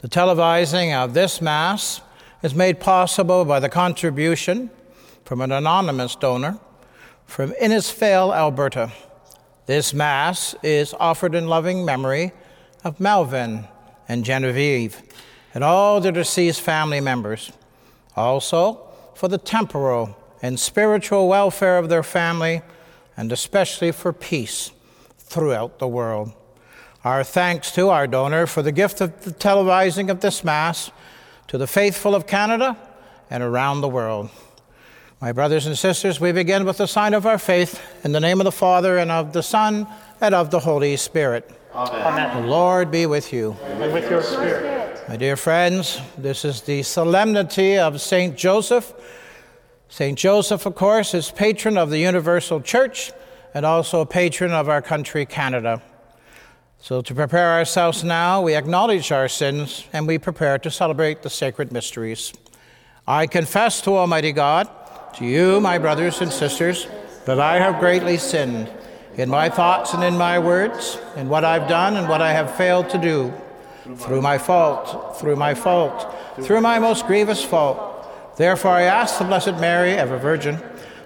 The televising of this Mass is made possible by the contribution from an anonymous donor from Innisfail, Alberta. This Mass is offered in loving memory of Melvin and Genevieve and all the deceased family members. Also, for the temporal and spiritual welfare of their family, and especially for peace throughout the world. Our thanks to our donor for the gift of the televising of this Mass to the faithful of Canada and around the world. My brothers and sisters, we begin with the sign of our faith in the name of the Father and of the Son and of the Holy Spirit. Amen. The Lord be with you. And with your spirit. My dear friends, this is the solemnity of St. Joseph. St. Joseph, of course, is patron of the Universal Church and also patron of our country, Canada. So, to prepare ourselves now, we acknowledge our sins and we prepare to celebrate the sacred mysteries. I confess to Almighty God, to you, my brothers and sisters, that I have greatly sinned in my thoughts and in my words, in what I've done and what I have failed to do, through my fault, through my fault, through my most grievous fault. Therefore, I ask the Blessed Mary, ever Virgin,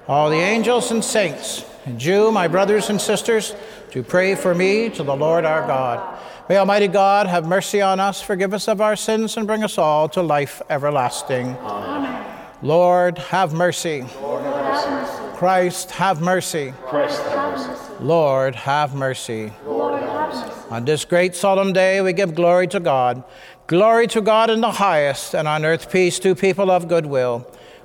all the angels and saints, and you, my brothers and sisters, to pray for me to the Lord our God. May Almighty God have mercy on us, forgive us of our sins, and bring us all to life everlasting. Amen. Lord, have mercy. Lord, have mercy. Christ, have mercy. Christ, have mercy. Lord, have mercy. Lord, have mercy. On this great solemn day, we give glory to God. Glory to God in the highest, and on earth peace to people of good will.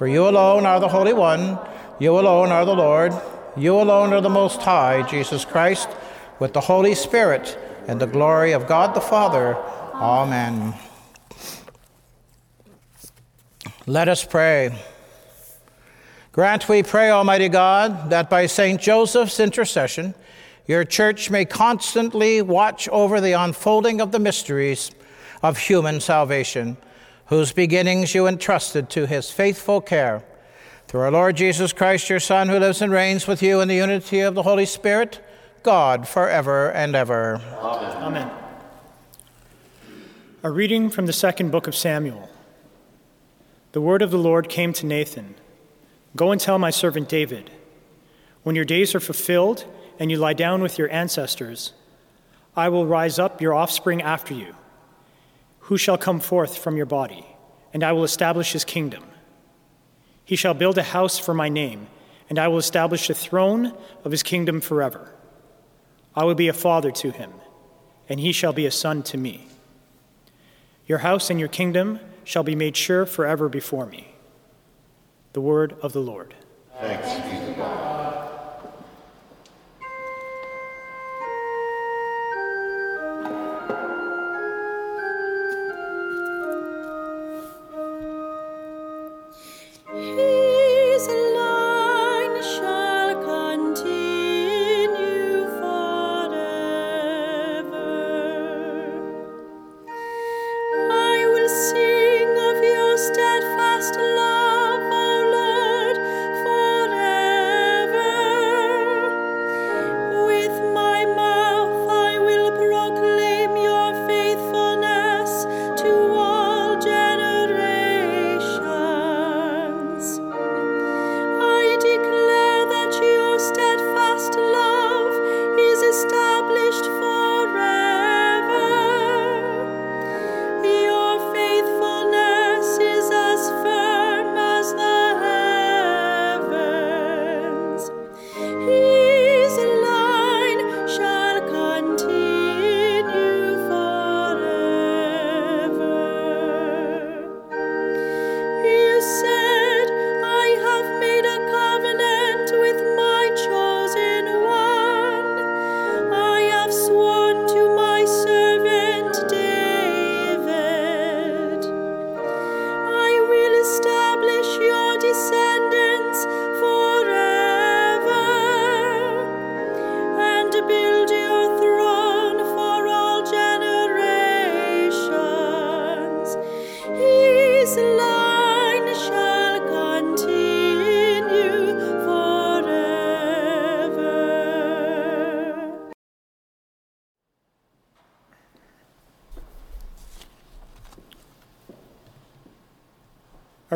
For you alone are the Holy One, you alone are the Lord, you alone are the Most High, Jesus Christ, with the Holy Spirit and the glory of God the Father. Amen. Let us pray. Grant, we pray, Almighty God, that by St. Joseph's intercession, your church may constantly watch over the unfolding of the mysteries of human salvation, whose beginnings you entrusted to his faithful care. Through our Lord Jesus Christ, your Son, who lives and reigns with you in the unity of the Holy Spirit, God, forever and ever. Amen. Amen. A reading from the second book of Samuel. The word of the Lord came to Nathan Go and tell my servant David, when your days are fulfilled and you lie down with your ancestors, I will rise up your offspring after you, who shall come forth from your body, and I will establish his kingdom. He shall build a house for my name, and I will establish the throne of his kingdom forever. I will be a father to him, and he shall be a son to me. Your house and your kingdom shall be made sure forever before me. The word of the Lord. Thanks be to God.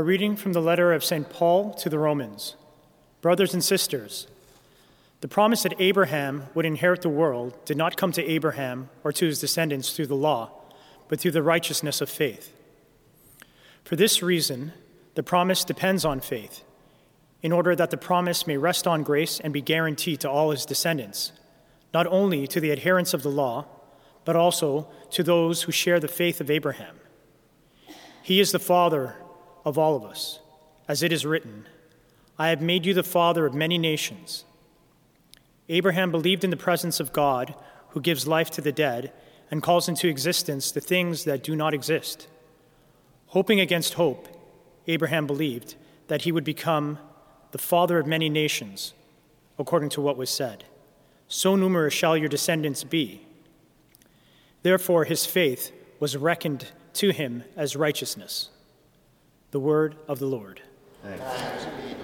Reading from the letter of St. Paul to the Romans. Brothers and sisters, the promise that Abraham would inherit the world did not come to Abraham or to his descendants through the law, but through the righteousness of faith. For this reason, the promise depends on faith, in order that the promise may rest on grace and be guaranteed to all his descendants, not only to the adherents of the law, but also to those who share the faith of Abraham. He is the father of all of us, as it is written, I have made you the father of many nations. Abraham believed in the presence of God, who gives life to the dead and calls into existence the things that do not exist. Hoping against hope, Abraham believed that he would become the father of many nations, according to what was said. So numerous shall your descendants be. Therefore, his faith was reckoned to him as righteousness. The word of the Lord. Thanks. Praise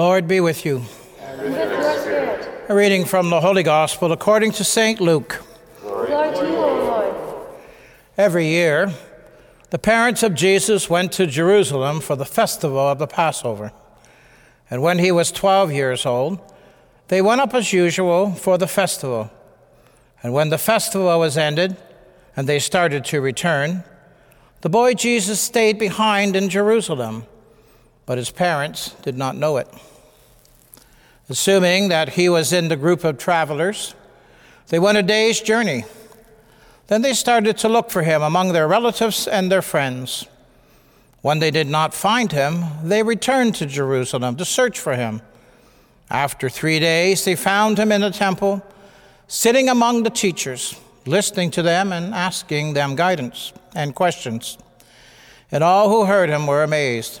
Lord be with you. A reading from the Holy Gospel according to St. Luke. Glory to you, Lord. Every year, the parents of Jesus went to Jerusalem for the festival of the Passover. And when he was 12 years old, they went up as usual for the festival. And when the festival was ended and they started to return, the boy Jesus stayed behind in Jerusalem, but his parents did not know it. Assuming that he was in the group of travelers, they went a day's journey. Then they started to look for him among their relatives and their friends. When they did not find him, they returned to Jerusalem to search for him. After three days, they found him in the temple, sitting among the teachers, listening to them and asking them guidance and questions. And all who heard him were amazed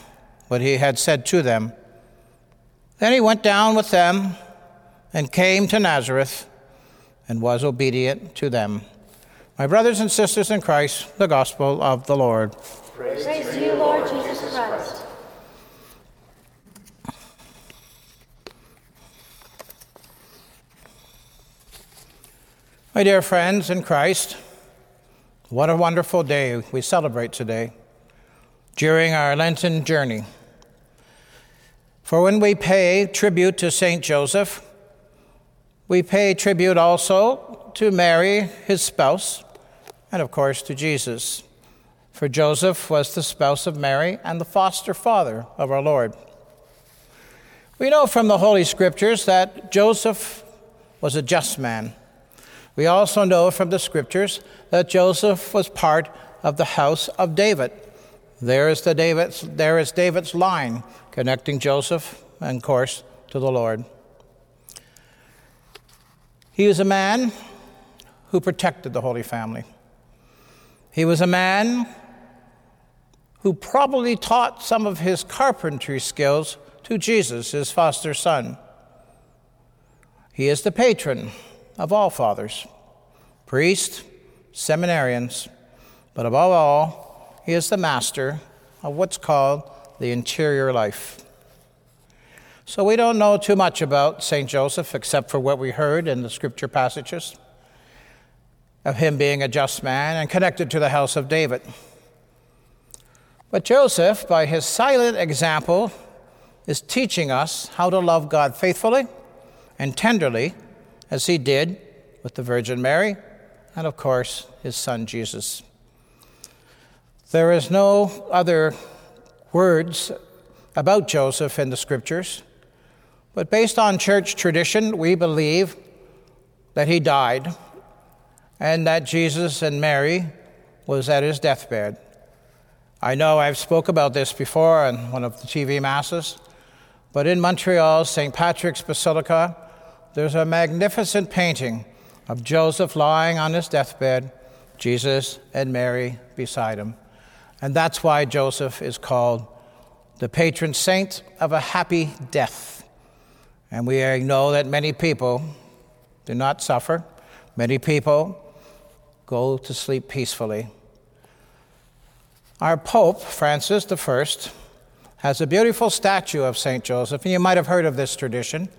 what he had said to them. Then he went down with them and came to Nazareth and was obedient to them. My brothers and sisters in Christ, the gospel of the Lord. Praise to you, Lord Jesus Christ. My dear friends in Christ, what a wonderful day we celebrate today during our Lenten journey. For when we pay tribute to St. Joseph, we pay tribute also to Mary, his spouse, and of course to Jesus. For Joseph was the spouse of Mary and the foster father of our Lord. We know from the Holy Scriptures that Joseph was a just man. We also know from the Scriptures that Joseph was part of the house of David. There is, the David's, there is David's line connecting Joseph, and course, to the Lord. He was a man who protected the Holy Family. He was a man who probably taught some of his carpentry skills to Jesus, his foster son. He is the patron of all fathers, priests, seminarians, but above all, he is the master of what's called the interior life. So we don't know too much about St. Joseph except for what we heard in the scripture passages of him being a just man and connected to the house of David. But Joseph, by his silent example, is teaching us how to love God faithfully and tenderly, as he did with the Virgin Mary and, of course, his son Jesus. There is no other words about Joseph in the scriptures, but based on church tradition, we believe that he died and that Jesus and Mary was at his deathbed. I know I've spoke about this before on one of the TV masses, but in Montreal, St. Patrick's Basilica, there's a magnificent painting of Joseph lying on his deathbed, Jesus and Mary beside him. And that's why Joseph is called the patron saint of a happy death. And we know that many people do not suffer, many people go to sleep peacefully. Our Pope, Francis I, has a beautiful statue of St. Joseph, and you might have heard of this tradition.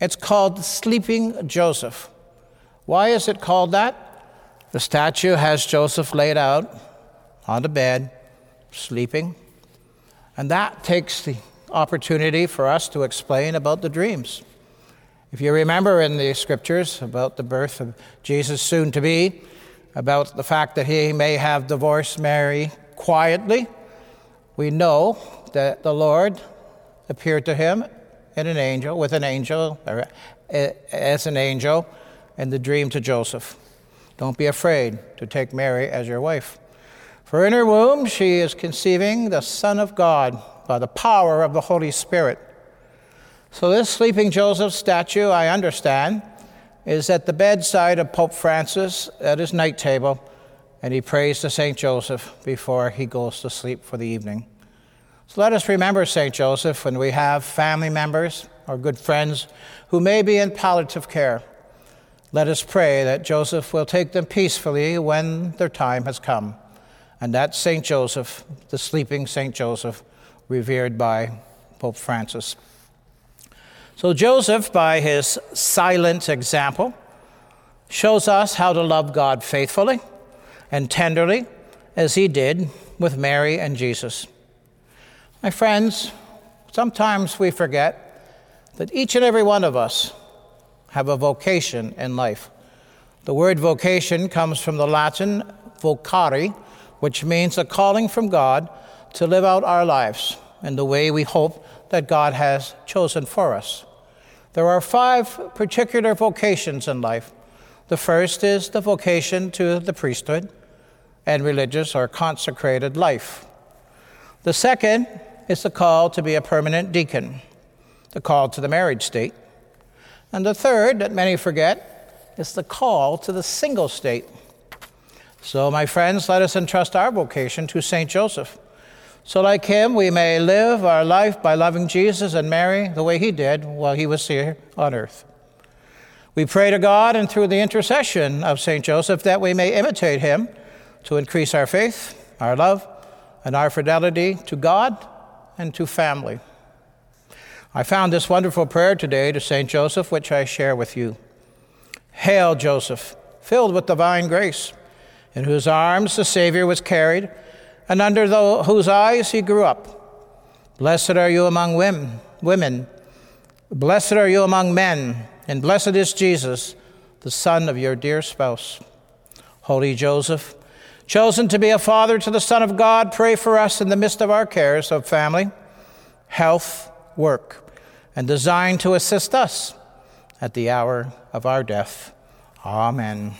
It's called Sleeping Joseph. Why is it called that? The statue has Joseph laid out on the bed, sleeping. And that takes the opportunity for us to explain about the dreams. If you remember in the scriptures about the birth of Jesus soon to be, about the fact that he may have divorced Mary quietly, we know that the Lord appeared to him in an angel, with an angel, or eh, as an angel, in the dream to Joseph. Don't be afraid to take Mary as your wife. For in her womb she is conceiving the Son of God by the power of the Holy Spirit. So, this sleeping Joseph statue, I understand, is at the bedside of Pope Francis at his night table, and he prays to St. Joseph before he goes to sleep for the evening. So, let us remember St. Joseph when we have family members or good friends who may be in palliative care. Let us pray that Joseph will take them peacefully when their time has come and that's St. Joseph, the sleeping St. Joseph, revered by Pope Francis. So, Joseph, by his silent example, shows us how to love God faithfully and tenderly, as he did with Mary and Jesus. My friends, sometimes we forget that each and every one of us have a vocation in life. The word vocation comes from the Latin vocare, which means a calling from God to live out our lives in the way we hope that God has chosen for us. There are five particular vocations in life. The first is the vocation to the priesthood and religious or consecrated life. The second is the call to be a permanent deacon, the call to the married state. And the third, that many forget, is the call to the single state. So, my friends, let us entrust our vocation to St. Joseph. So, like him, we may live our life by loving Jesus and Mary the way he did while he was here on earth. We pray to God and through the intercession of St. Joseph that we may imitate him to increase our faith, our love, and our fidelity to God and to family. I found this wonderful prayer today to St. Joseph, which I share with you. Hail, Joseph, filled with divine grace in whose arms the Savior was carried, and under the, whose eyes he grew up. Blessed are you among women, women. Blessed are you among men, and blessed is Jesus, the Son of your dear spouse. Holy Joseph, chosen to be a father to the Son of God, pray for us in the midst of our cares of family, health, work, and designed to assist us at the hour of our death. Amen.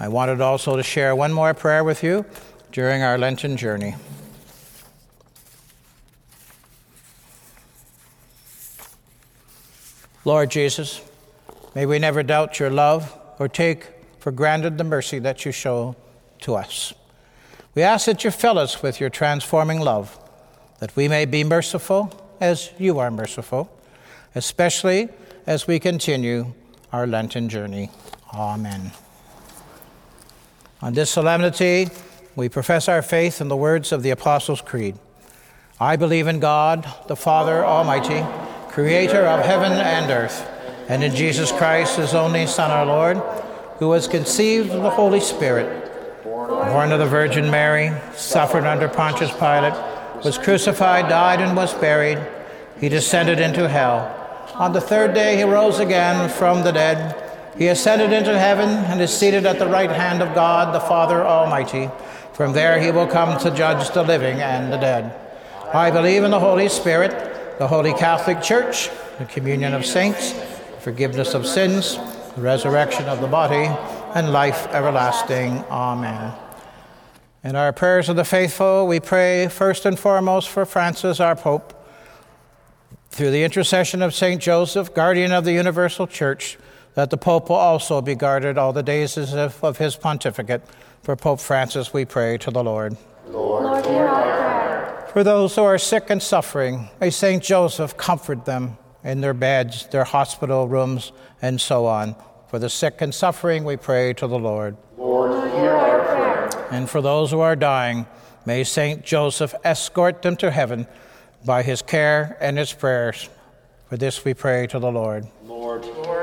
I wanted also to share one more prayer with you during our Lenten journey. Lord Jesus, may we never doubt your love or take for granted the mercy that you show to us. We ask that you fill us with your transforming love, that we may be merciful as you are merciful, especially as we continue our Lenten journey. Amen. On this solemnity, we profess our faith in the words of the Apostles' Creed. I believe in God, the Father Almighty, creator of heaven and earth, and in Jesus Christ, his only Son, our Lord, who was conceived of the Holy Spirit, born of the Virgin Mary, suffered under Pontius Pilate, was crucified, died, and was buried. He descended into hell. On the third day, he rose again from the dead. He ascended into heaven and is seated at the right hand of God, the Father Almighty. From there, he will come to judge the living and the dead. I believe in the Holy Spirit, the Holy Catholic Church, the communion of saints, forgiveness of sins, the resurrection of the body, and life everlasting. Amen. In our prayers of the faithful, we pray first and foremost for Francis, our Pope. Through the intercession of St. Joseph, guardian of the universal church, that the Pope will also be guarded all the days of his pontificate. For Pope Francis, we pray to the Lord. Lord, Lord hear our prayer. For those who are sick and suffering, may St. Joseph comfort them in their beds, their hospital rooms, and so on. For the sick and suffering, we pray to the Lord. Lord, hear our prayer. And for those who are dying, may St. Joseph escort them to heaven by his care and his prayers. For this we pray to the Lord. Lord,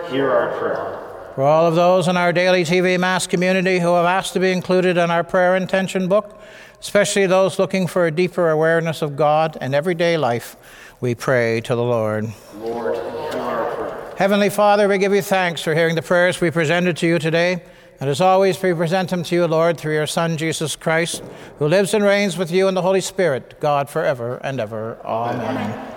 hear our prayer. For all of those in our daily TV Mass community who have asked to be included in our prayer intention book, especially those looking for a deeper awareness of God and everyday life, we pray to the Lord. Lord, hear our prayer. Heavenly Father, we give you thanks for hearing the prayers we presented to you today. And as always, we present them to you, Lord, through your Son, Jesus Christ, who lives and reigns with you in the Holy Spirit, God forever and ever. Amen. Amen.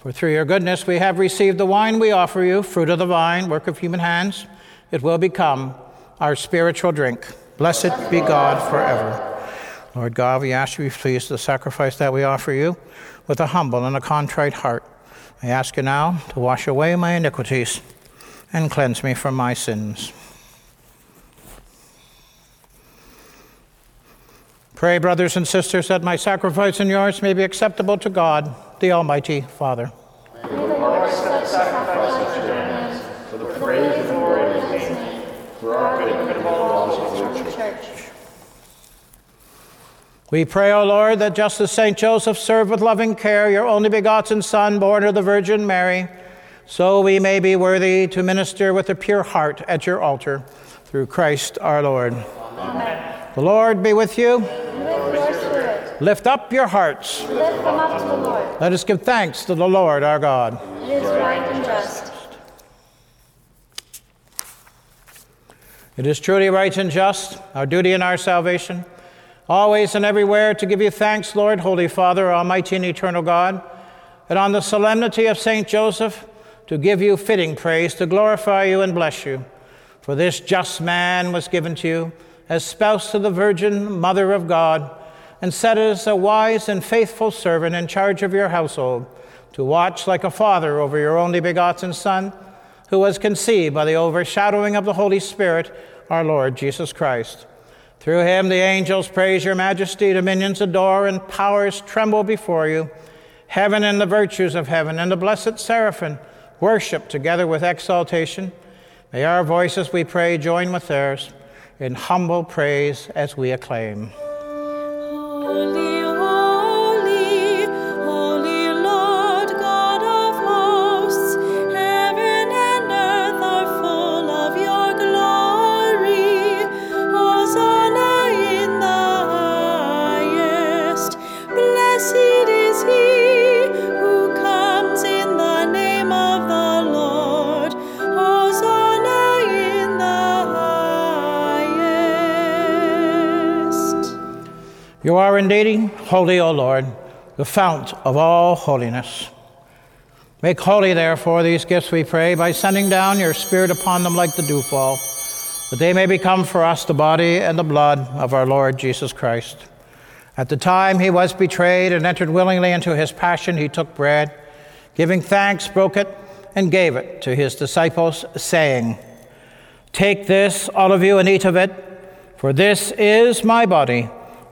For through your goodness we have received the wine we offer you, fruit of the vine, work of human hands. It will become our spiritual drink. Blessed be God forever. Lord God, we ask you to to the sacrifice that we offer you with a humble and a contrite heart. I ask you now to wash away my iniquities and cleanse me from my sins. Pray, brothers and sisters, that my sacrifice and yours may be acceptable to God, the Almighty Father. May the Lord accept sacrifice your hands for the praise and glory of his name, for our good and of all the church. We pray, O Lord, that just as St. Joseph served with loving care your only begotten Son, born of the Virgin Mary, so we may be worthy to minister with a pure heart at your altar through Christ our Lord. Amen. The Lord be with you. Lift up your hearts. lift them up to the Lord. Let us give thanks to the Lord our God. It is right and just. It is truly right and just, our duty and our salvation, always and everywhere to give you thanks, Lord, Holy Father, Almighty and eternal God, and on the solemnity of St. Joseph, to give you fitting praise, to glorify you and bless you. For this just man was given to you as spouse to the Virgin Mother of God, and set as a wise and faithful servant in charge of your household, to watch like a father over your only begotten Son, who was conceived by the overshadowing of the Holy Spirit, our Lord Jesus Christ. Through him the angels praise your majesty, dominions adore, and powers tremble before you. Heaven and the virtues of heaven and the blessed seraphim worship together with exaltation. May our voices, we pray, join with theirs in humble praise as we acclaim. Holy, You are indeed holy, O Lord, the fount of all holiness. Make holy, therefore, these gifts, we pray, by sending down your Spirit upon them like the dewfall, that they may become for us the body and the blood of our Lord Jesus Christ. At the time he was betrayed and entered willingly into his passion, he took bread, giving thanks, broke it, and gave it to his disciples, saying, Take this, all of you, and eat of it, for this is my body,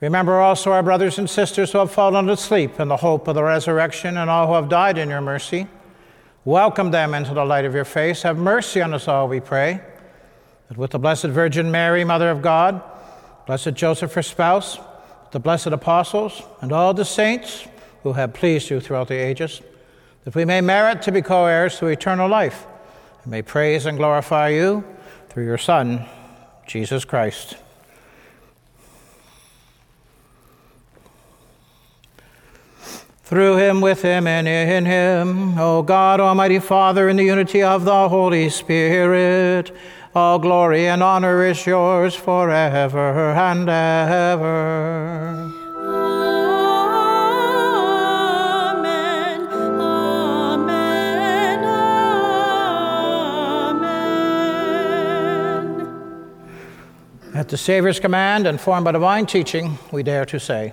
Remember also our brothers and sisters who have fallen asleep in the hope of the resurrection and all who have died in your mercy. Welcome them into the light of your face. Have mercy on us all, we pray, that with the Blessed Virgin Mary, Mother of God, Blessed Joseph, her spouse, the blessed apostles, and all the saints who have pleased you throughout the ages, that we may merit to be co heirs to eternal life, and may praise and glorify you through your Son, Jesus Christ. Through him, with him, and in him, O God, Almighty Father, in the unity of the Holy Spirit, all glory and honor is yours forever and ever. Amen. Amen. Amen. At the Savior's command, and formed by divine teaching, we dare to say,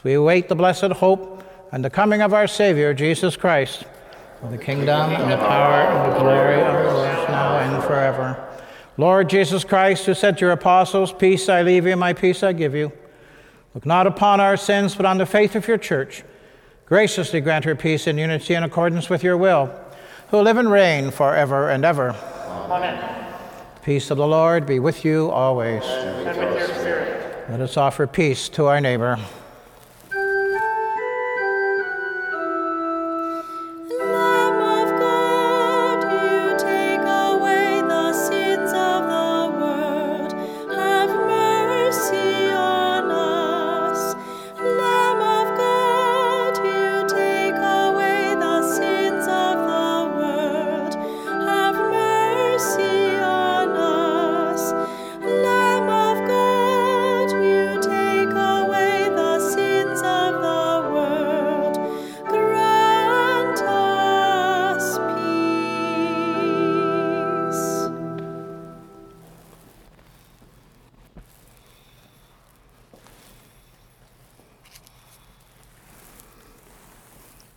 as we await the blessed hope and the coming of our Savior, Jesus Christ, with the kingdom and the power and the glory of yours now and forever. Lord Jesus Christ, who said to your apostles, Peace I leave you, my peace I give you, look not upon our sins, but on the faith of your church. Graciously grant her peace and unity in accordance with your will, who live and reign forever and ever. Amen. The peace of the Lord be with you always. And with your spirit. Let us offer peace to our neighbor.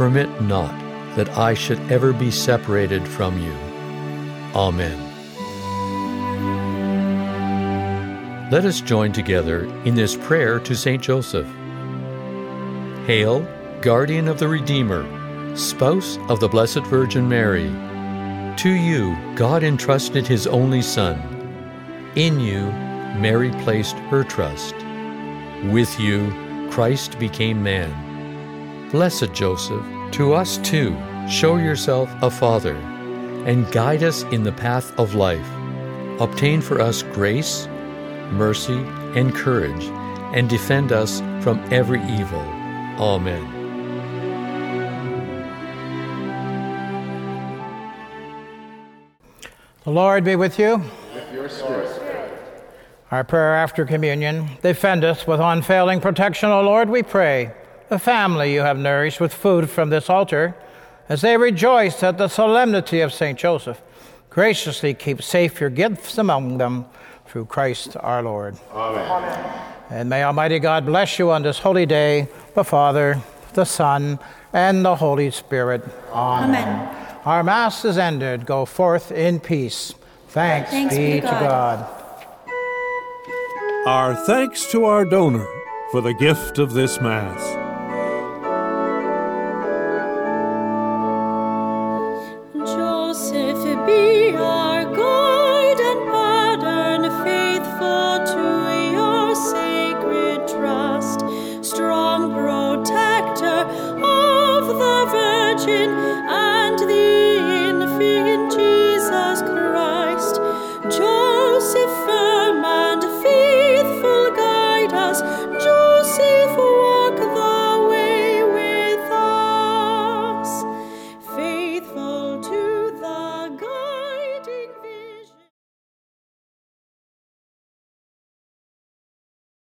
Permit not that I should ever be separated from you. Amen. Let us join together in this prayer to St. Joseph. Hail, guardian of the Redeemer, spouse of the Blessed Virgin Mary. To you, God entrusted his only Son. In you, Mary placed her trust. With you, Christ became man. Blessed Joseph, to us too, show yourself a father and guide us in the path of life. Obtain for us grace, mercy, and courage, and defend us from every evil. Amen. The Lord be with you. With your spirit. Our prayer after communion. Defend us with unfailing protection, O Lord, we pray. The family you have nourished with food from this altar, as they rejoice at the solemnity of St. Joseph, graciously keep safe your gifts among them through Christ our Lord. Amen. And may Almighty God bless you on this holy day, the Father, the Son, and the Holy Spirit. Amen. Amen. Our Mass is ended. Go forth in peace. Thanks, Thanks be be to to God. Our thanks to our donor for the gift of this Mass.